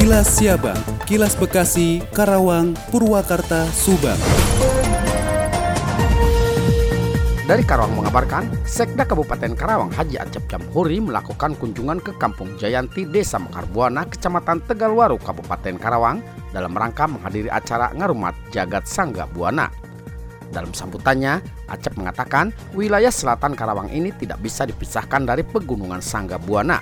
Kilas Siabang, Kilas Bekasi, Karawang, Purwakarta, Subang. Dari Karawang mengabarkan, Sekda Kabupaten Karawang Haji Acep Jamhuri melakukan kunjungan ke Kampung Jayanti, Desa Mekarbuana, Kecamatan Tegalwaru, Kabupaten Karawang dalam rangka menghadiri acara Ngarumat Jagat Sangga Buana. Dalam sambutannya, Acep mengatakan wilayah selatan Karawang ini tidak bisa dipisahkan dari pegunungan Sangga Buana.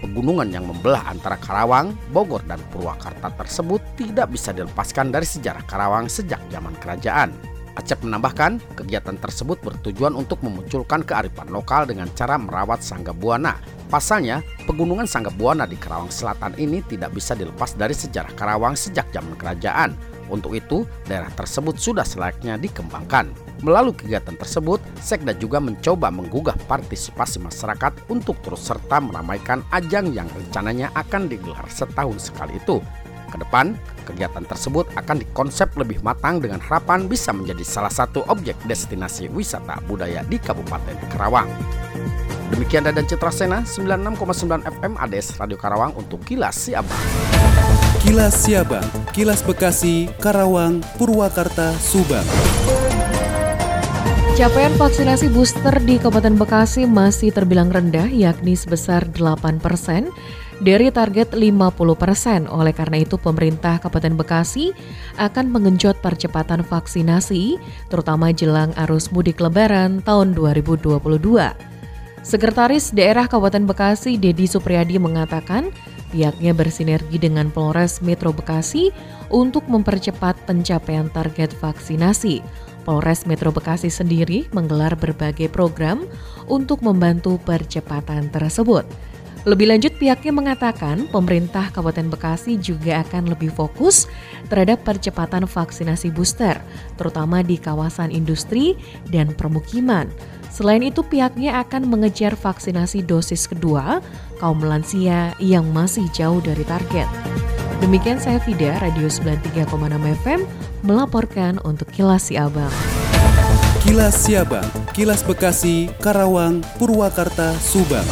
Pegunungan yang membelah antara Karawang, Bogor, dan Purwakarta tersebut tidak bisa dilepaskan dari sejarah Karawang sejak zaman kerajaan. Acep menambahkan, kegiatan tersebut bertujuan untuk memunculkan kearifan lokal dengan cara merawat Sangga Buana. Pasalnya, pegunungan Sangga Buana di Karawang Selatan ini tidak bisa dilepas dari sejarah Karawang sejak zaman kerajaan. Untuk itu, daerah tersebut sudah selayaknya dikembangkan. Melalui kegiatan tersebut, Sekda juga mencoba menggugah partisipasi masyarakat untuk terus serta meramaikan ajang yang rencananya akan digelar setahun sekali itu. Ke depan, kegiatan tersebut akan dikonsep lebih matang dengan harapan bisa menjadi salah satu objek destinasi wisata budaya di Kabupaten Karawang. Demikian dan Citra Sena 96,9 FM ADS Radio Karawang untuk Kilas Siabang. Kilas Siabang, Kilas Bekasi, Karawang, Purwakarta, Subang. Capaian vaksinasi booster di Kabupaten Bekasi masih terbilang rendah yakni sebesar 8 persen dari target 50 persen. Oleh karena itu pemerintah Kabupaten Bekasi akan mengenjot percepatan vaksinasi terutama jelang arus mudik lebaran tahun 2022. Sekretaris Daerah Kabupaten Bekasi Dedi Supriyadi mengatakan pihaknya bersinergi dengan Polres Metro Bekasi untuk mempercepat pencapaian target vaksinasi. Polres Metro Bekasi sendiri menggelar berbagai program untuk membantu percepatan tersebut. Lebih lanjut pihaknya mengatakan pemerintah Kabupaten Bekasi juga akan lebih fokus terhadap percepatan vaksinasi booster, terutama di kawasan industri dan permukiman. Selain itu pihaknya akan mengejar vaksinasi dosis kedua kaum lansia yang masih jauh dari target. Demikian saya Fida, Radio 93,6 FM, melaporkan untuk Kilas Siabang. Kilas Siabang, Kilas Bekasi, Karawang, Purwakarta, Subang.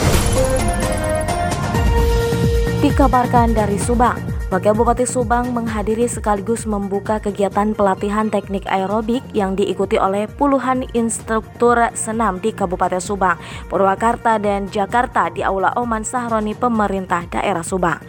Dikabarkan dari Subang, Wakil Bupati Subang menghadiri sekaligus membuka kegiatan pelatihan teknik aerobik yang diikuti oleh puluhan instruktur senam di Kabupaten Subang, Purwakarta, dan Jakarta di Aula Oman Sahroni Pemerintah Daerah Subang.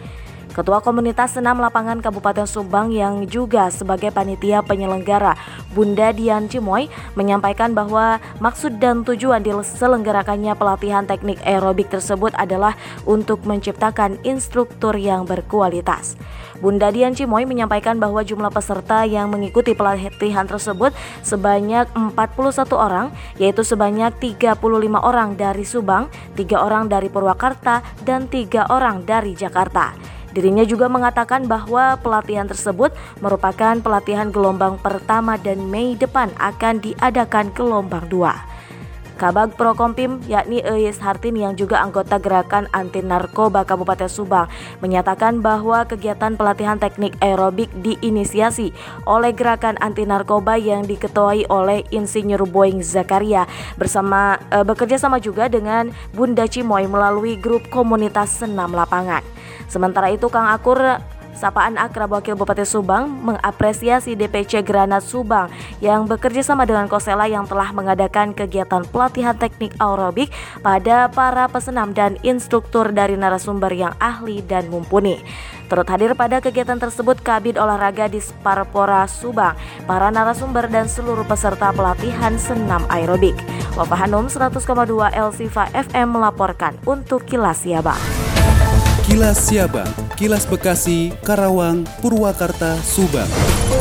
Ketua Komunitas Senam Lapangan Kabupaten Subang yang juga sebagai panitia penyelenggara Bunda Dian Cimoy menyampaikan bahwa maksud dan tujuan diselenggarakannya pelatihan teknik aerobik tersebut adalah untuk menciptakan instruktur yang berkualitas. Bunda Dian Cimoy menyampaikan bahwa jumlah peserta yang mengikuti pelatihan tersebut sebanyak 41 orang, yaitu sebanyak 35 orang dari Subang, tiga orang dari Purwakarta, dan tiga orang dari Jakarta. Dirinya juga mengatakan bahwa pelatihan tersebut merupakan pelatihan gelombang pertama dan Mei depan akan diadakan gelombang dua. Kabag Prokompim yakni Eis Hartin yang juga anggota gerakan anti narkoba Kabupaten Subang menyatakan bahwa kegiatan pelatihan teknik aerobik diinisiasi oleh gerakan anti narkoba yang diketuai oleh Insinyur Boeing Zakaria bersama e, bekerja sama juga dengan Bunda Cimoy melalui grup komunitas senam lapangan. Sementara itu Kang Akur Sapaan Akrab Wakil Bupati Subang mengapresiasi DPC Granat Subang yang bekerja sama dengan Kosela yang telah mengadakan kegiatan pelatihan teknik aerobik pada para pesenam dan instruktur dari narasumber yang ahli dan mumpuni. Turut hadir pada kegiatan tersebut Kabid Olahraga di Sparpora Subang, para narasumber dan seluruh peserta pelatihan senam aerobik. Wafa Hanum 100,2 Elsifa FM melaporkan untuk Kilas Siabang. Kilas Siabang, Kilas Bekasi, Karawang, Purwakarta, Subang.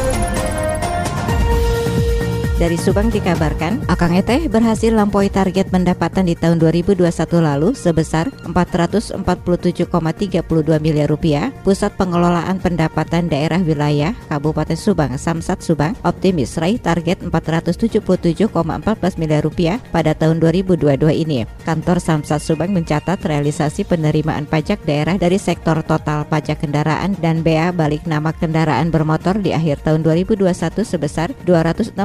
Dari Subang dikabarkan, Akang Eteh berhasil lampaui target pendapatan di tahun 2021 lalu sebesar 447,32 miliar rupiah. Pusat Pengelolaan Pendapatan Daerah Wilayah Kabupaten Subang, Samsat Subang, optimis raih target 477,14 miliar rupiah pada tahun 2022 ini. Kantor Samsat Subang mencatat realisasi penerimaan pajak daerah dari sektor total pajak kendaraan dan bea balik nama kendaraan bermotor di akhir tahun 2021 sebesar 268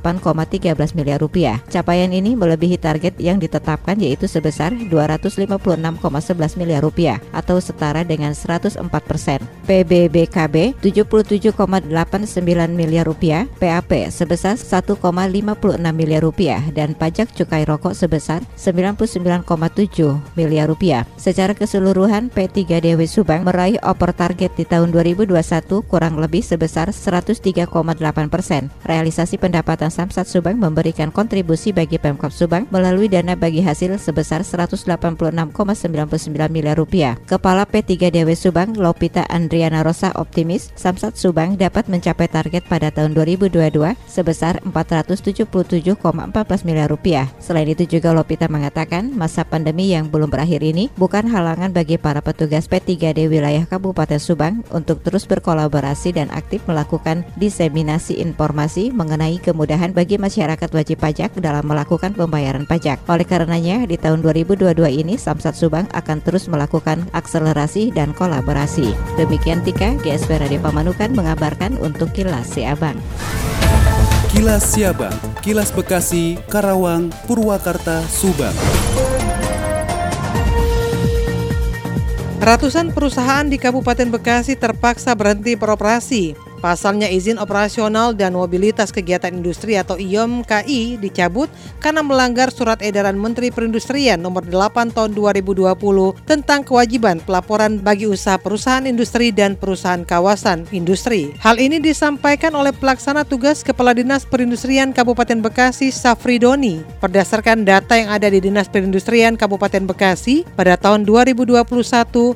8,13 miliar rupiah. Capaian ini melebihi target yang ditetapkan yaitu sebesar 256,11 miliar rupiah atau setara dengan 104 persen. PBBKB 77,89 miliar rupiah, PAP sebesar 1,56 miliar rupiah dan pajak cukai rokok sebesar 99,7 miliar rupiah. Secara keseluruhan P3DW Subang meraih upper target di tahun 2021 kurang lebih sebesar 103,8 persen. Realisasi pendapatan Samsat Subang memberikan kontribusi bagi Pemkap Subang melalui dana bagi hasil sebesar 186,99 miliar rupiah. Kepala P3DW Subang Lopita Andriana Rosa optimis Samsat Subang dapat mencapai target pada tahun 2022 sebesar 477,14 miliar rupiah. Selain itu juga Lopita mengatakan masa pandemi yang belum berakhir ini bukan halangan bagi para petugas P3D wilayah Kabupaten Subang untuk terus berkolaborasi dan aktif melakukan diseminasi informasi mengenai kemudahan bagi masyarakat wajib pajak dalam melakukan pembayaran pajak. Oleh karenanya, di tahun 2022 ini Samsat Subang akan terus melakukan akselerasi dan kolaborasi. Demikian Tika, GSP Radio Pamanukan mengabarkan untuk Kilas Si Abang. Kilas Siabang, Kilas Bekasi, Karawang, Purwakarta, Subang. Ratusan perusahaan di Kabupaten Bekasi terpaksa berhenti beroperasi Pasalnya izin operasional dan mobilitas kegiatan industri atau IOM KI dicabut karena melanggar surat edaran Menteri Perindustrian nomor 8 tahun 2020 tentang kewajiban pelaporan bagi usaha perusahaan industri dan perusahaan kawasan industri. Hal ini disampaikan oleh pelaksana tugas Kepala Dinas Perindustrian Kabupaten Bekasi Safridoni. Berdasarkan data yang ada di Dinas Perindustrian Kabupaten Bekasi, pada tahun 2021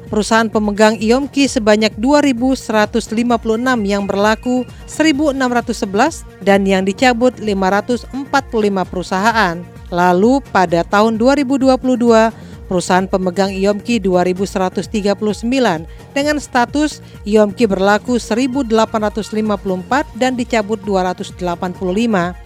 perusahaan pemegang IOMKI sebanyak 2.156 yang berlaku 1.611 dan yang dicabut 545 perusahaan. Lalu pada tahun 2022 perusahaan pemegang IOMKI 2139 dengan status IOMKI berlaku 1854 dan dicabut 285.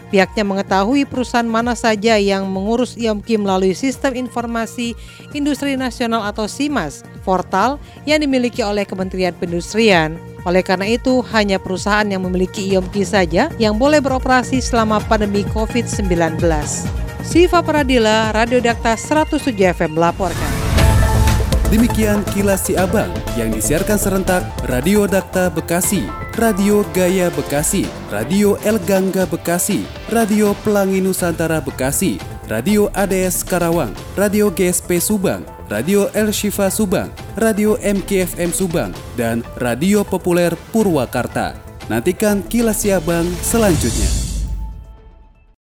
Pihaknya mengetahui perusahaan mana saja yang mengurus IOMKI melalui Sistem Informasi Industri Nasional atau SIMAS, portal yang dimiliki oleh Kementerian Perindustrian. Oleh karena itu, hanya perusahaan yang memiliki IOMKI saja yang boleh beroperasi selama pandemi COVID-19. Siva Pradila, Radio Dakta 107 FM melaporkan. Demikian kilas si abang yang disiarkan serentak Radio Dakta Bekasi, Radio Gaya Bekasi, Radio El Gangga Bekasi, Radio Pelangi Nusantara Bekasi, Radio ADS Karawang, Radio GSP Subang, Radio El Shifa Subang, Radio MKFM Subang, dan Radio Populer Purwakarta. Nantikan kilas Siabang selanjutnya.